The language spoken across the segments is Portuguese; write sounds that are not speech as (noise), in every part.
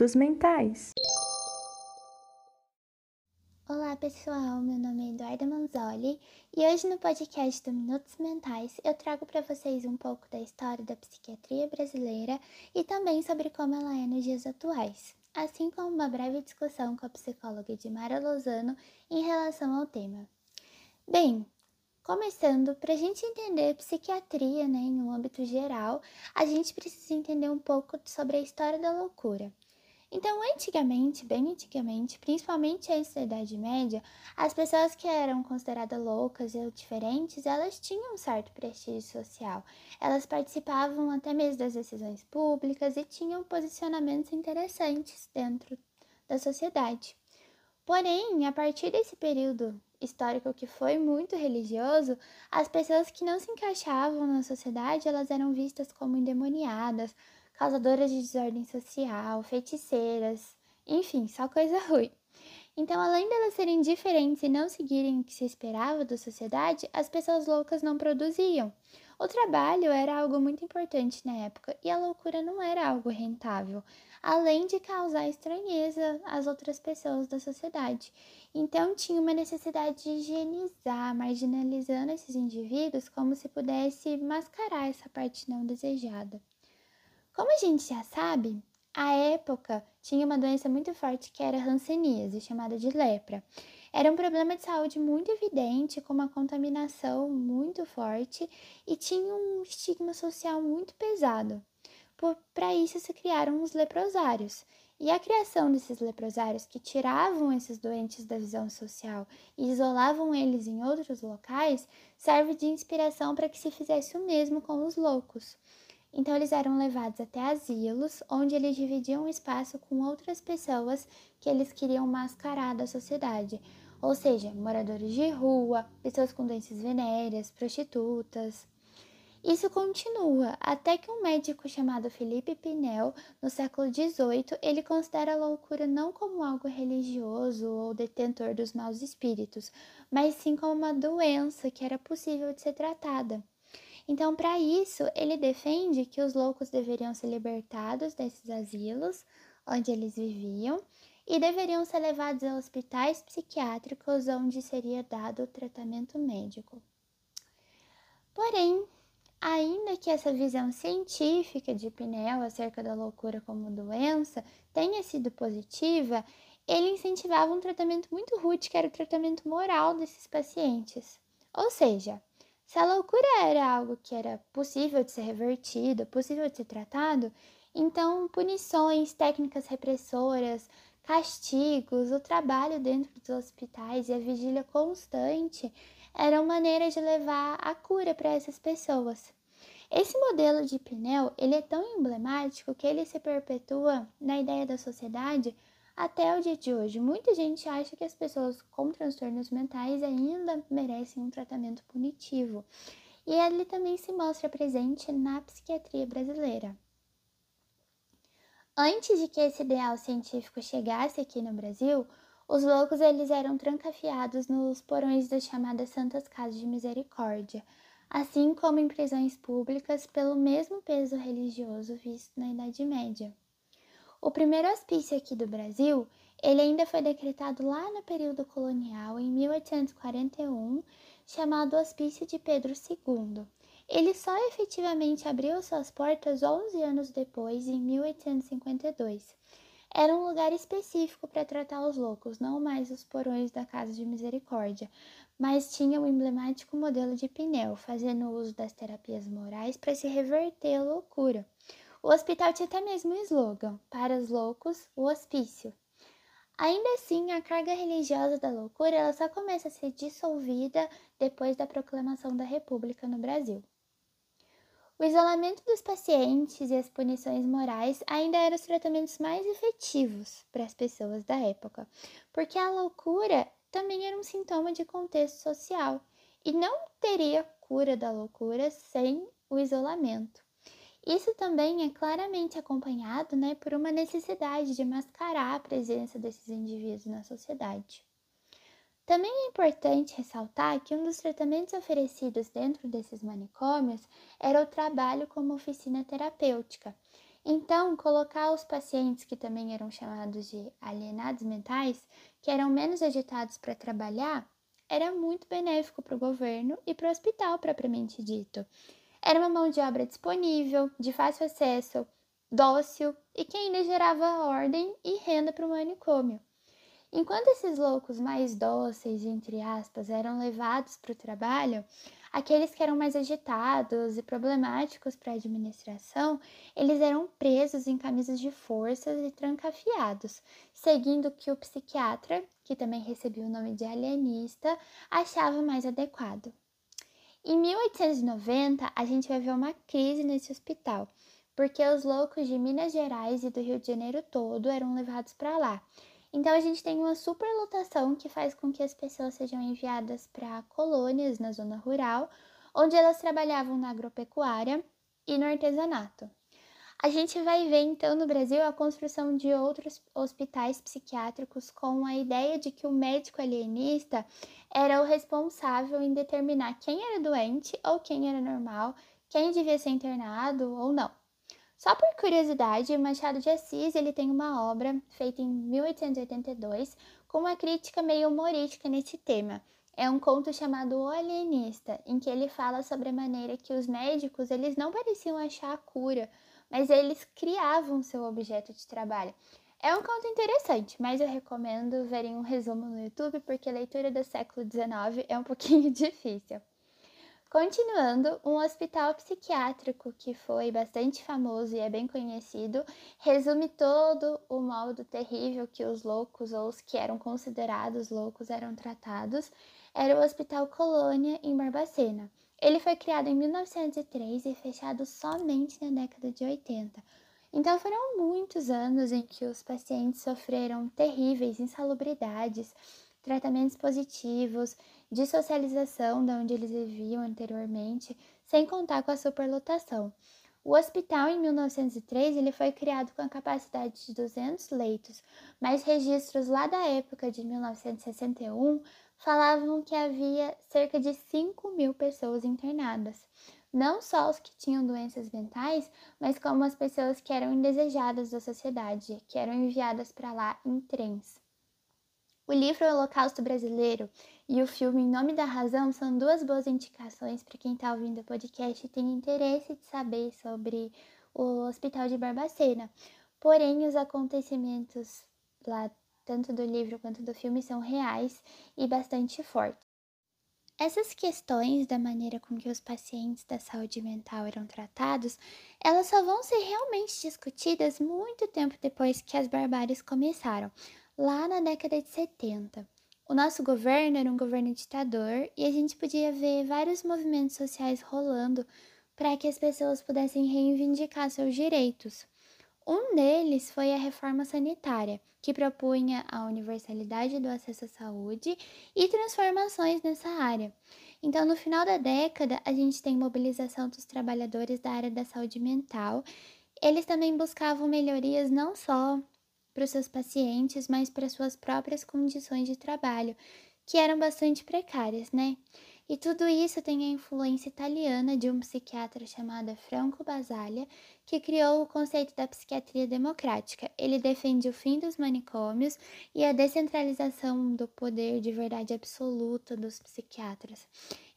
Minutos Mentais. Olá pessoal, meu nome é Eduarda Manzoli e hoje no podcast do Minutos Mentais eu trago para vocês um pouco da história da psiquiatria brasileira e também sobre como ela é nos dias atuais, assim como uma breve discussão com a psicóloga Edmara Lozano em relação ao tema. Bem, Começando, para a gente entender psiquiatria né, em um âmbito geral, a gente precisa entender um pouco sobre a história da loucura. Então, antigamente, bem antigamente, principalmente antes da Idade Média, as pessoas que eram consideradas loucas ou diferentes, elas tinham um certo prestígio social. Elas participavam até mesmo das decisões públicas e tinham posicionamentos interessantes dentro da sociedade. Porém, a partir desse período histórico que foi muito religioso, as pessoas que não se encaixavam na sociedade, elas eram vistas como endemoniadas, causadoras de desordem social, feiticeiras, enfim, só coisa (laughs) ruim. Então, além delas serem diferentes e não seguirem o que se esperava da sociedade, as pessoas loucas não produziam. O trabalho era algo muito importante na época e a loucura não era algo rentável, além de causar estranheza às outras pessoas da sociedade. Então, tinha uma necessidade de higienizar, marginalizando esses indivíduos como se pudesse mascarar essa parte não desejada. Como a gente já sabe, a época tinha uma doença muito forte que era a hanseníase, chamada de lepra. Era um problema de saúde muito evidente, com uma contaminação muito forte e tinha um estigma social muito pesado. Para isso se criaram os leprosários. E a criação desses leprosários que tiravam esses doentes da visão social e isolavam eles em outros locais serve de inspiração para que se fizesse o mesmo com os loucos. Então eles eram levados até asilos, onde eles dividiam espaço com outras pessoas que eles queriam mascarar da sociedade, ou seja, moradores de rua, pessoas com doenças venéreas, prostitutas. Isso continua até que um médico chamado Felipe Pinel, no século XVIII, ele considera a loucura não como algo religioso ou detentor dos maus espíritos, mas sim como uma doença que era possível de ser tratada. Então, para isso, ele defende que os loucos deveriam ser libertados desses asilos onde eles viviam e deveriam ser levados a hospitais psiquiátricos onde seria dado o tratamento médico. Porém, ainda que essa visão científica de Pinel acerca da loucura como doença tenha sido positiva, ele incentivava um tratamento muito rude, que era o tratamento moral desses pacientes. Ou seja, se a loucura era algo que era possível de ser revertido, possível de ser tratado, então punições, técnicas repressoras, castigos, o trabalho dentro dos hospitais e a vigília constante eram maneiras de levar a cura para essas pessoas. Esse modelo de Pinel, ele é tão emblemático que ele se perpetua na ideia da sociedade até o dia de hoje, muita gente acha que as pessoas com transtornos mentais ainda merecem um tratamento punitivo. E ele também se mostra presente na psiquiatria brasileira. Antes de que esse ideal científico chegasse aqui no Brasil, os loucos eles eram trancafiados nos porões das chamadas Santas Casas de Misericórdia, assim como em prisões públicas pelo mesmo peso religioso visto na Idade Média. O primeiro hospício aqui do Brasil, ele ainda foi decretado lá no período colonial, em 1841, chamado Hospício de Pedro II. Ele só efetivamente abriu suas portas 11 anos depois, em 1852. Era um lugar específico para tratar os loucos, não mais os porões da Casa de Misericórdia, mas tinha o emblemático modelo de Pinel, fazendo uso das terapias morais para se reverter a loucura. O hospital tinha até mesmo um slogan: Para os loucos, o hospício. Ainda assim, a carga religiosa da loucura ela só começa a ser dissolvida depois da proclamação da República no Brasil. O isolamento dos pacientes e as punições morais ainda eram os tratamentos mais efetivos para as pessoas da época, porque a loucura também era um sintoma de contexto social e não teria cura da loucura sem o isolamento. Isso também é claramente acompanhado né, por uma necessidade de mascarar a presença desses indivíduos na sociedade. Também é importante ressaltar que um dos tratamentos oferecidos dentro desses manicômios era o trabalho como oficina terapêutica. Então, colocar os pacientes que também eram chamados de alienados mentais, que eram menos agitados para trabalhar, era muito benéfico para o governo e para o hospital propriamente dito. Era uma mão de obra disponível, de fácil acesso, dócil e que ainda gerava ordem e renda para o manicômio. Enquanto esses loucos mais dóceis, entre aspas, eram levados para o trabalho, aqueles que eram mais agitados e problemáticos para a administração, eles eram presos em camisas de forças e trancafiados, seguindo o que o psiquiatra, que também recebia o nome de alienista, achava mais adequado. Em 1890, a gente vai ver uma crise nesse hospital, porque os loucos de Minas Gerais e do Rio de Janeiro todo eram levados para lá. Então a gente tem uma superlotação que faz com que as pessoas sejam enviadas para colônias na zona rural, onde elas trabalhavam na agropecuária e no artesanato. A gente vai ver então no Brasil a construção de outros hospitais psiquiátricos com a ideia de que o médico alienista era o responsável em determinar quem era doente ou quem era normal, quem devia ser internado ou não. Só por curiosidade, Machado de Assis ele tem uma obra feita em 1882 com uma crítica meio humorística nesse tema. É um conto chamado O Alienista, em que ele fala sobre a maneira que os médicos eles não pareciam achar a cura mas eles criavam seu objeto de trabalho. É um conto interessante, mas eu recomendo verem um resumo no YouTube porque a leitura do século XIX é um (laughs) pouquinho difícil. Continuando, um hospital psiquiátrico que foi bastante famoso e é bem conhecido resume todo o modo terrível que os loucos ou os que eram considerados loucos eram tratados. Era o Hospital Colônia em Barbacena. Ele foi criado em 1903 e fechado somente na década de 80. Então foram muitos anos em que os pacientes sofreram terríveis insalubridades, tratamentos positivos, dissocialização de onde eles viviam anteriormente, sem contar com a superlotação. O hospital, em 1903, ele foi criado com a capacidade de 200 leitos, mas registros lá da época de 1961 falavam que havia cerca de 5 mil pessoas internadas. Não só os que tinham doenças mentais, mas como as pessoas que eram indesejadas da sociedade, que eram enviadas para lá em trens. O livro Holocausto Brasileiro e o filme Em Nome da Razão são duas boas indicações para quem está ouvindo o podcast e tem interesse de saber sobre o Hospital de Barbacena. Porém, os acontecimentos lá tanto do livro quanto do filme, são reais e bastante fortes. Essas questões da maneira com que os pacientes da saúde mental eram tratados, elas só vão ser realmente discutidas muito tempo depois que as barbáries começaram, lá na década de 70. O nosso governo era um governo ditador e a gente podia ver vários movimentos sociais rolando para que as pessoas pudessem reivindicar seus direitos. Um deles foi a reforma sanitária, que propunha a universalidade do acesso à saúde e transformações nessa área. Então, no final da década, a gente tem mobilização dos trabalhadores da área da saúde mental. Eles também buscavam melhorias não só para os seus pacientes, mas para suas próprias condições de trabalho, que eram bastante precárias, né? E tudo isso tem a influência italiana de um psiquiatra chamado Franco Basaglia, que criou o conceito da psiquiatria democrática. Ele defende o fim dos manicômios e a descentralização do poder de verdade absoluta dos psiquiatras.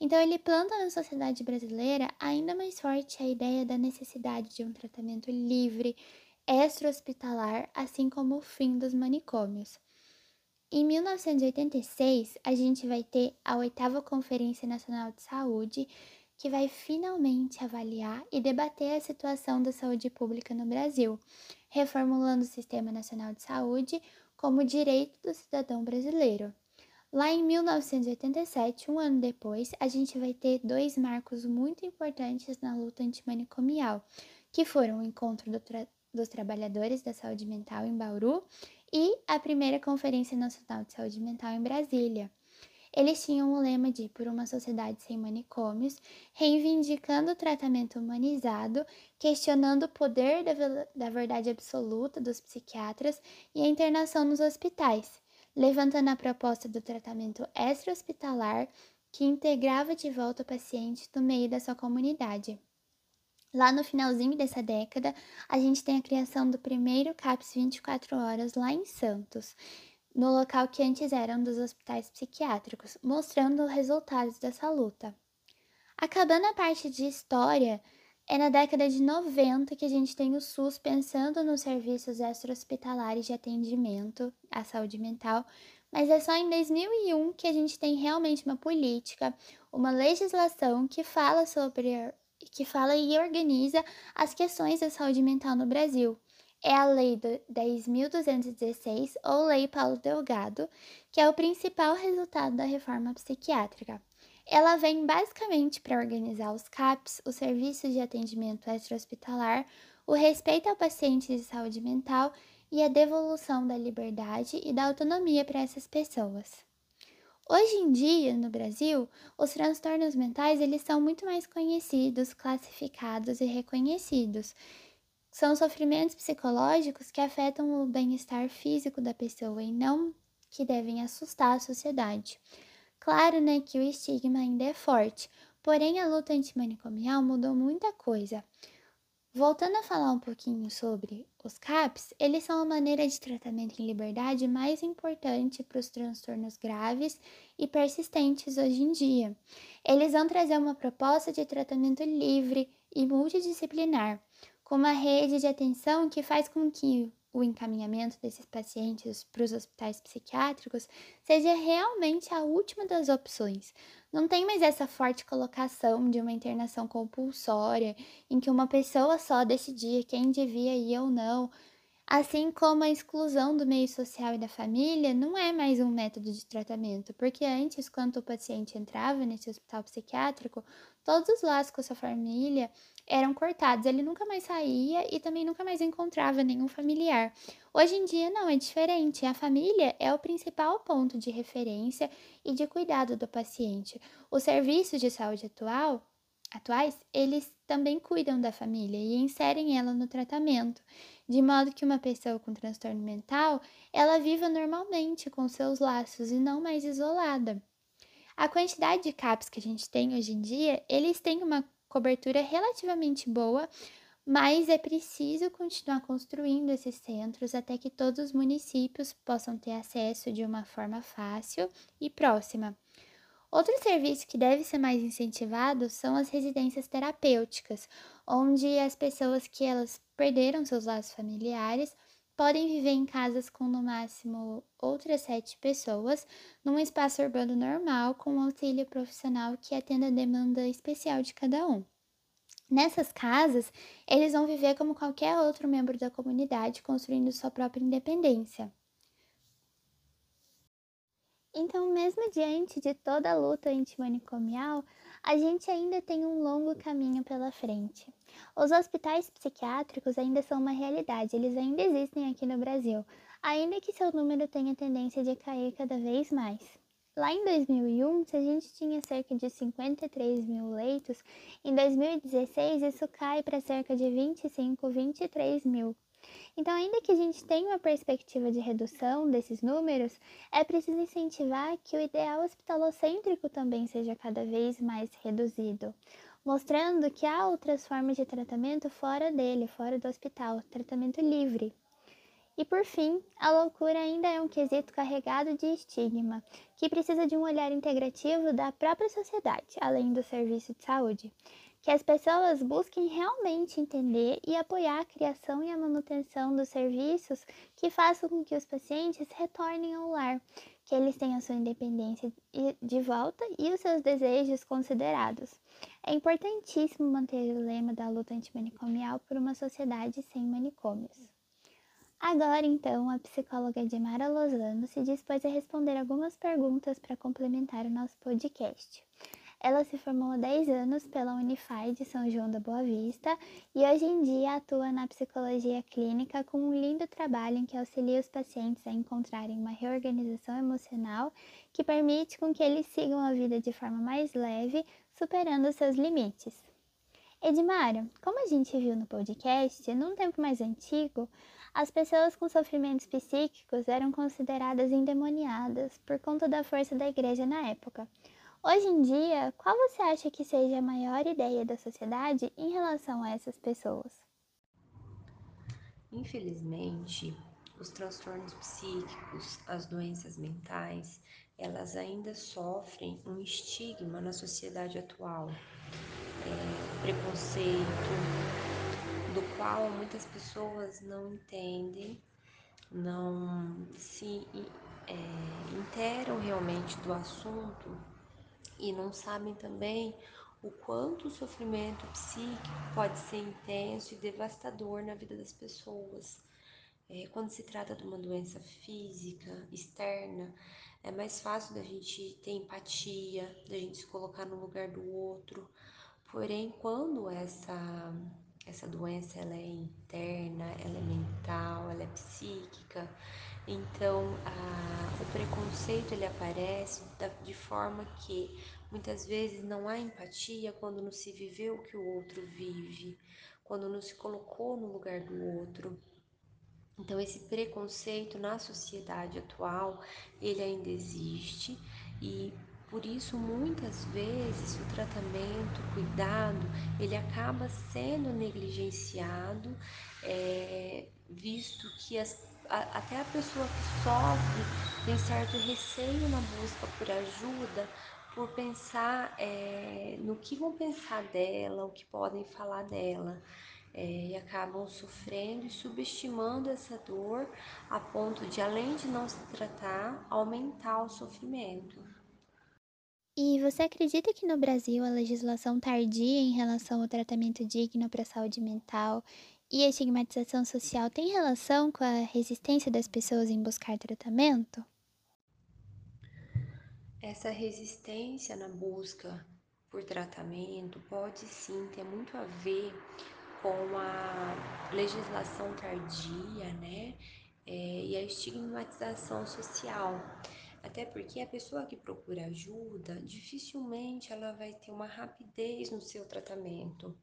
Então, ele planta na sociedade brasileira ainda mais forte a ideia da necessidade de um tratamento livre, extra-hospitalar, assim como o fim dos manicômios. Em 1986, a gente vai ter a oitava Conferência Nacional de Saúde, que vai finalmente avaliar e debater a situação da saúde pública no Brasil, reformulando o Sistema Nacional de Saúde como direito do cidadão brasileiro. Lá em 1987, um ano depois, a gente vai ter dois marcos muito importantes na luta antimanicomial, que foram o encontro do tra dos trabalhadores da saúde mental em Bauru e a primeira Conferência Nacional de Saúde Mental em Brasília. Eles tinham o lema de Por uma Sociedade Sem Manicômios, reivindicando o tratamento humanizado, questionando o poder da, da verdade absoluta dos psiquiatras e a internação nos hospitais, levantando a proposta do tratamento extra-hospitalar que integrava de volta o paciente no meio da sua comunidade. Lá no finalzinho dessa década, a gente tem a criação do primeiro CAPS 24 horas lá em Santos, no local que antes era um dos hospitais psiquiátricos, mostrando os resultados dessa luta. Acabando a parte de história, é na década de 90 que a gente tem o SUS pensando nos serviços extra-hospitalares de atendimento à saúde mental, mas é só em 2001 que a gente tem realmente uma política, uma legislação que fala sobre que fala e organiza as questões da saúde mental no Brasil. É a Lei 10.216, ou Lei Paulo Delgado, que é o principal resultado da reforma psiquiátrica. Ela vem basicamente para organizar os CAPs, os serviços de atendimento extra-hospitalar, o respeito ao paciente de saúde mental e a devolução da liberdade e da autonomia para essas pessoas. Hoje em dia, no Brasil, os transtornos mentais eles são muito mais conhecidos, classificados e reconhecidos. São sofrimentos psicológicos que afetam o bem-estar físico da pessoa e não que devem assustar a sociedade. Claro, né, que o estigma ainda é forte, porém a luta antimanicomial mudou muita coisa. Voltando a falar um pouquinho sobre os CAPs, eles são a maneira de tratamento em liberdade mais importante para os transtornos graves e persistentes hoje em dia. Eles vão trazer uma proposta de tratamento livre e multidisciplinar, com uma rede de atenção que faz com que o encaminhamento desses pacientes para os hospitais psiquiátricos seja realmente a última das opções. Não tem mais essa forte colocação de uma internação compulsória, em que uma pessoa só decidia quem devia ir ou não. Assim como a exclusão do meio social e da família não é mais um método de tratamento, porque antes, quando o paciente entrava nesse hospital psiquiátrico, todos os laços com a sua família eram cortados, ele nunca mais saía e também nunca mais encontrava nenhum familiar. Hoje em dia não é diferente, a família é o principal ponto de referência e de cuidado do paciente. Os serviços de saúde atual, atuais, eles também cuidam da família e inserem ela no tratamento, de modo que uma pessoa com transtorno mental, ela viva normalmente com seus laços e não mais isolada. A quantidade de CAPs que a gente tem hoje em dia, eles têm uma cobertura relativamente boa, mas é preciso continuar construindo esses centros até que todos os municípios possam ter acesso de uma forma fácil e próxima. Outro serviço que deve ser mais incentivado são as residências terapêuticas, onde as pessoas que elas perderam seus laços familiares podem viver em casas com no máximo outras sete pessoas, num espaço urbano normal, com auxílio profissional que atenda a demanda especial de cada um. Nessas casas, eles vão viver como qualquer outro membro da comunidade, construindo sua própria independência. Então, mesmo diante de toda a luta antimanicomial, a gente ainda tem um longo caminho pela frente. Os hospitais psiquiátricos ainda são uma realidade, eles ainda existem aqui no Brasil, ainda que seu número tenha tendência de cair cada vez mais. Lá em 2001, se a gente tinha cerca de 53 mil leitos, em 2016 isso cai para cerca de 25, 23 mil. Então, ainda que a gente tenha uma perspectiva de redução desses números, é preciso incentivar que o ideal hospitalocêntrico também seja cada vez mais reduzido, mostrando que há outras formas de tratamento fora dele, fora do hospital, tratamento livre. E por fim, a loucura ainda é um quesito carregado de estigma, que precisa de um olhar integrativo da própria sociedade, além do serviço de saúde. Que as pessoas busquem realmente entender e apoiar a criação e a manutenção dos serviços que façam com que os pacientes retornem ao lar, que eles tenham sua independência de volta e os seus desejos considerados. É importantíssimo manter o lema da luta antimanicomial por uma sociedade sem manicômios. Agora, então, a psicóloga Edmara Lozano se dispôs a responder algumas perguntas para complementar o nosso podcast. Ela se formou há 10 anos pela Unify de São João da Boa Vista e hoje em dia atua na psicologia clínica com um lindo trabalho em que auxilia os pacientes a encontrarem uma reorganização emocional que permite com que eles sigam a vida de forma mais leve, superando seus limites. Edmara, como a gente viu no podcast, num tempo mais antigo, as pessoas com sofrimentos psíquicos eram consideradas endemoniadas por conta da força da igreja na época. Hoje em dia, qual você acha que seja a maior ideia da sociedade em relação a essas pessoas? Infelizmente, os transtornos psíquicos, as doenças mentais, elas ainda sofrem um estigma na sociedade atual. É, preconceito, do qual muitas pessoas não entendem, não se é, interam realmente do assunto e não sabem também o quanto o sofrimento psíquico pode ser intenso e devastador na vida das pessoas. É, quando se trata de uma doença física, externa, é mais fácil da gente ter empatia, da gente se colocar no lugar do outro. Porém, quando essa essa doença ela é interna, ela é mental, ela é psíquica, então a, o preconceito ele aparece da, de forma que muitas vezes não há empatia quando não se viveu o que o outro vive, quando não se colocou no lugar do outro. Então esse preconceito na sociedade atual ele ainda existe e por isso, muitas vezes, o tratamento, o cuidado, ele acaba sendo negligenciado, é, visto que as, até a pessoa que sofre tem certo receio na busca por ajuda, por pensar é, no que vão pensar dela, o que podem falar dela. É, e acabam sofrendo e subestimando essa dor a ponto de, além de não se tratar, aumentar o sofrimento. E você acredita que no Brasil a legislação tardia em relação ao tratamento digno para a saúde mental e a estigmatização social tem relação com a resistência das pessoas em buscar tratamento? Essa resistência na busca por tratamento pode sim ter muito a ver com a legislação tardia, né? É, e a estigmatização social. Até porque a pessoa que procura ajuda, dificilmente ela vai ter uma rapidez no seu tratamento.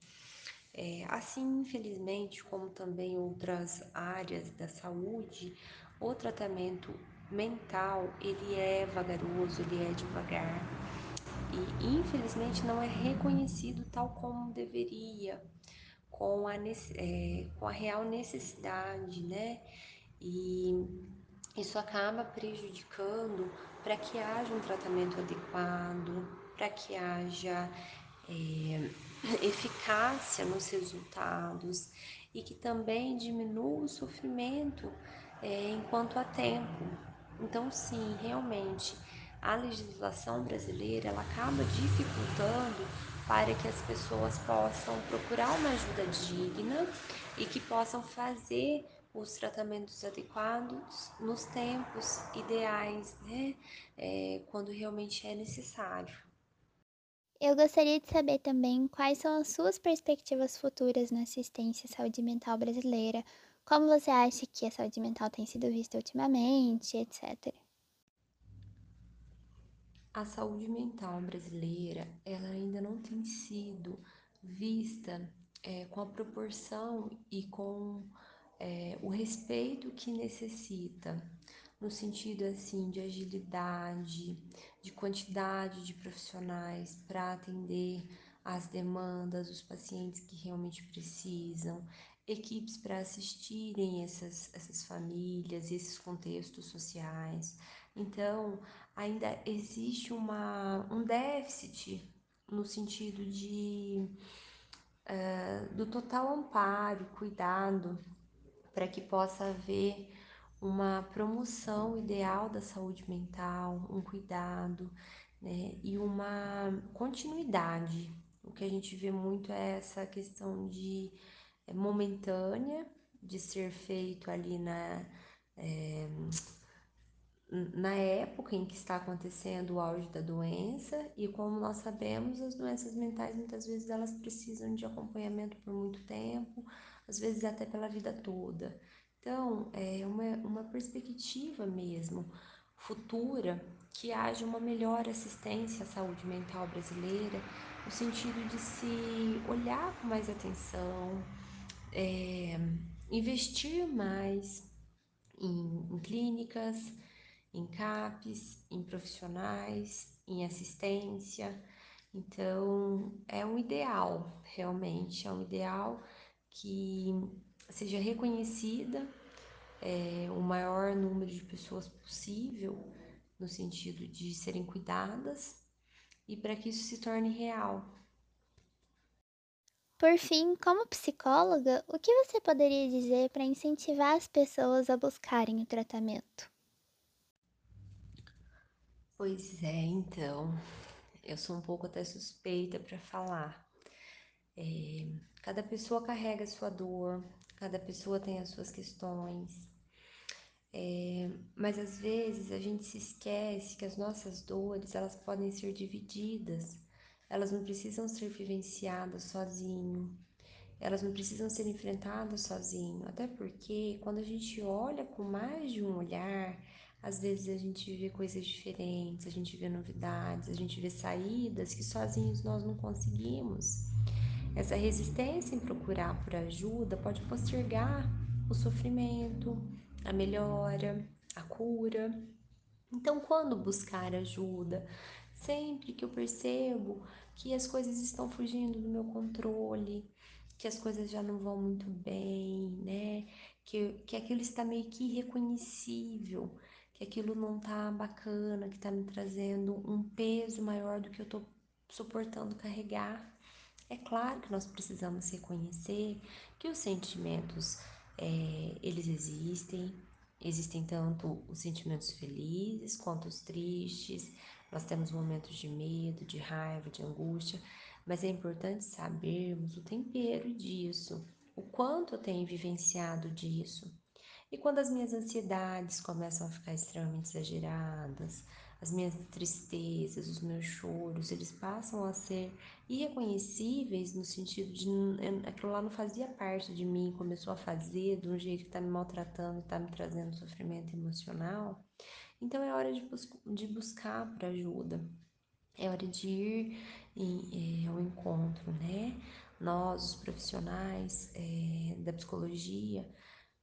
É, assim, infelizmente, como também outras áreas da saúde, o tratamento mental ele é vagaroso, ele é devagar e infelizmente não é reconhecido tal como deveria, com a, é, com a real necessidade, né? E isso acaba prejudicando para que haja um tratamento adequado, para que haja é, (laughs) eficácia nos resultados e que também diminua o sofrimento é, enquanto há tempo. Então, sim, realmente, a legislação brasileira ela acaba dificultando para que as pessoas possam procurar uma ajuda digna e que possam fazer os tratamentos adequados nos tempos ideais, né? É, quando realmente é necessário. Eu gostaria de saber também quais são as suas perspectivas futuras na assistência à saúde mental brasileira, como você acha que a saúde mental tem sido vista ultimamente, etc. A saúde mental brasileira, ela ainda não tem sido vista é, com a proporção e com é, o respeito que necessita, no sentido assim de agilidade, de quantidade de profissionais para atender as demandas dos pacientes que realmente precisam, equipes para assistirem essas, essas famílias, esses contextos sociais. Então, ainda existe uma, um déficit no sentido de uh, do total amparo, cuidado para que possa haver uma promoção ideal da saúde mental, um cuidado né, e uma continuidade. O que a gente vê muito é essa questão de é, momentânea, de ser feito ali na, é, na época em que está acontecendo o auge da doença e como nós sabemos, as doenças mentais muitas vezes elas precisam de acompanhamento por muito tempo, às vezes até pela vida toda. Então, é uma, uma perspectiva mesmo futura que haja uma melhor assistência à saúde mental brasileira, no sentido de se olhar com mais atenção, é, investir mais em, em clínicas, em CAPs, em profissionais, em assistência. Então, é um ideal, realmente, é um ideal que seja reconhecida é, o maior número de pessoas possível, no sentido de serem cuidadas, e para que isso se torne real. Por fim, como psicóloga, o que você poderia dizer para incentivar as pessoas a buscarem o tratamento? Pois é, então, eu sou um pouco até suspeita para falar. É, cada pessoa carrega a sua dor, cada pessoa tem as suas questões, é, mas às vezes a gente se esquece que as nossas dores elas podem ser divididas, elas não precisam ser vivenciadas sozinho, elas não precisam ser enfrentadas sozinho, até porque quando a gente olha com mais de um olhar, às vezes a gente vê coisas diferentes, a gente vê novidades, a gente vê saídas que sozinhos nós não conseguimos. Essa resistência em procurar por ajuda pode postergar o sofrimento, a melhora, a cura. Então, quando buscar ajuda? Sempre que eu percebo que as coisas estão fugindo do meu controle, que as coisas já não vão muito bem, né? Que, que aquilo está meio que irreconhecível, que aquilo não tá bacana, que tá me trazendo um peso maior do que eu tô suportando carregar. É claro que nós precisamos reconhecer que os sentimentos é, eles existem, existem tanto os sentimentos felizes quanto os tristes. Nós temos momentos de medo, de raiva, de angústia, mas é importante sabermos o tempero disso, o quanto eu tenho vivenciado disso. E quando as minhas ansiedades começam a ficar extremamente exageradas, as minhas tristezas, os meus choros, eles passam a ser irreconhecíveis no sentido de aquilo lá não fazia parte de mim, começou a fazer de um jeito que está me maltratando, está me trazendo sofrimento emocional. Então é hora de, bus de buscar por ajuda, é hora de ir em, é, ao encontro, né? Nós, os profissionais é, da psicologia,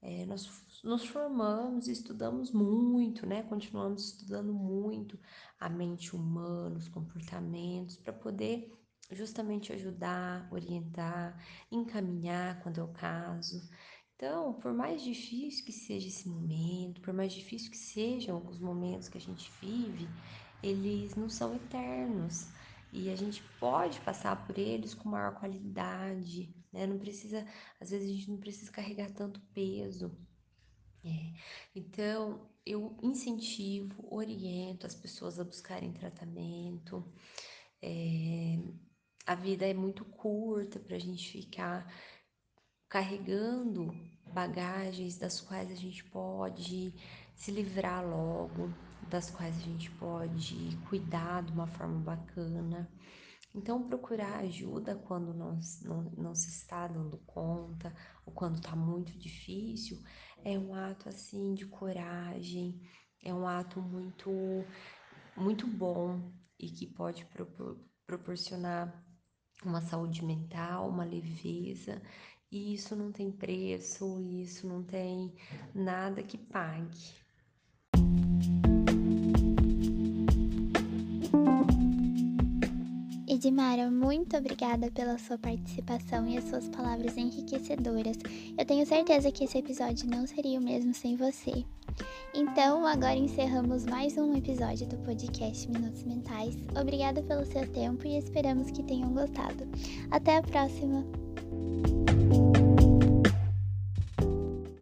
é, nós nos formamos, estudamos muito, né? Continuamos estudando muito a mente humana, os comportamentos, para poder justamente ajudar, orientar, encaminhar quando é o caso. Então, por mais difícil que seja esse momento, por mais difícil que sejam os momentos que a gente vive, eles não são eternos e a gente pode passar por eles com maior qualidade, né? Não precisa, às vezes a gente não precisa carregar tanto peso. É. Então, eu incentivo, oriento as pessoas a buscarem tratamento. É, a vida é muito curta para a gente ficar carregando bagagens das quais a gente pode se livrar logo, das quais a gente pode cuidar de uma forma bacana. Então, procurar ajuda quando não, não, não se está dando conta ou quando está muito difícil é um ato assim de coragem, é um ato muito, muito bom e que pode propor, proporcionar uma saúde mental, uma leveza, e isso não tem preço, isso não tem nada que pague. Edmara, muito obrigada pela sua participação e as suas palavras enriquecedoras. Eu tenho certeza que esse episódio não seria o mesmo sem você. Então, agora encerramos mais um episódio do podcast Minutos Mentais. Obrigada pelo seu tempo e esperamos que tenham gostado. Até a próxima!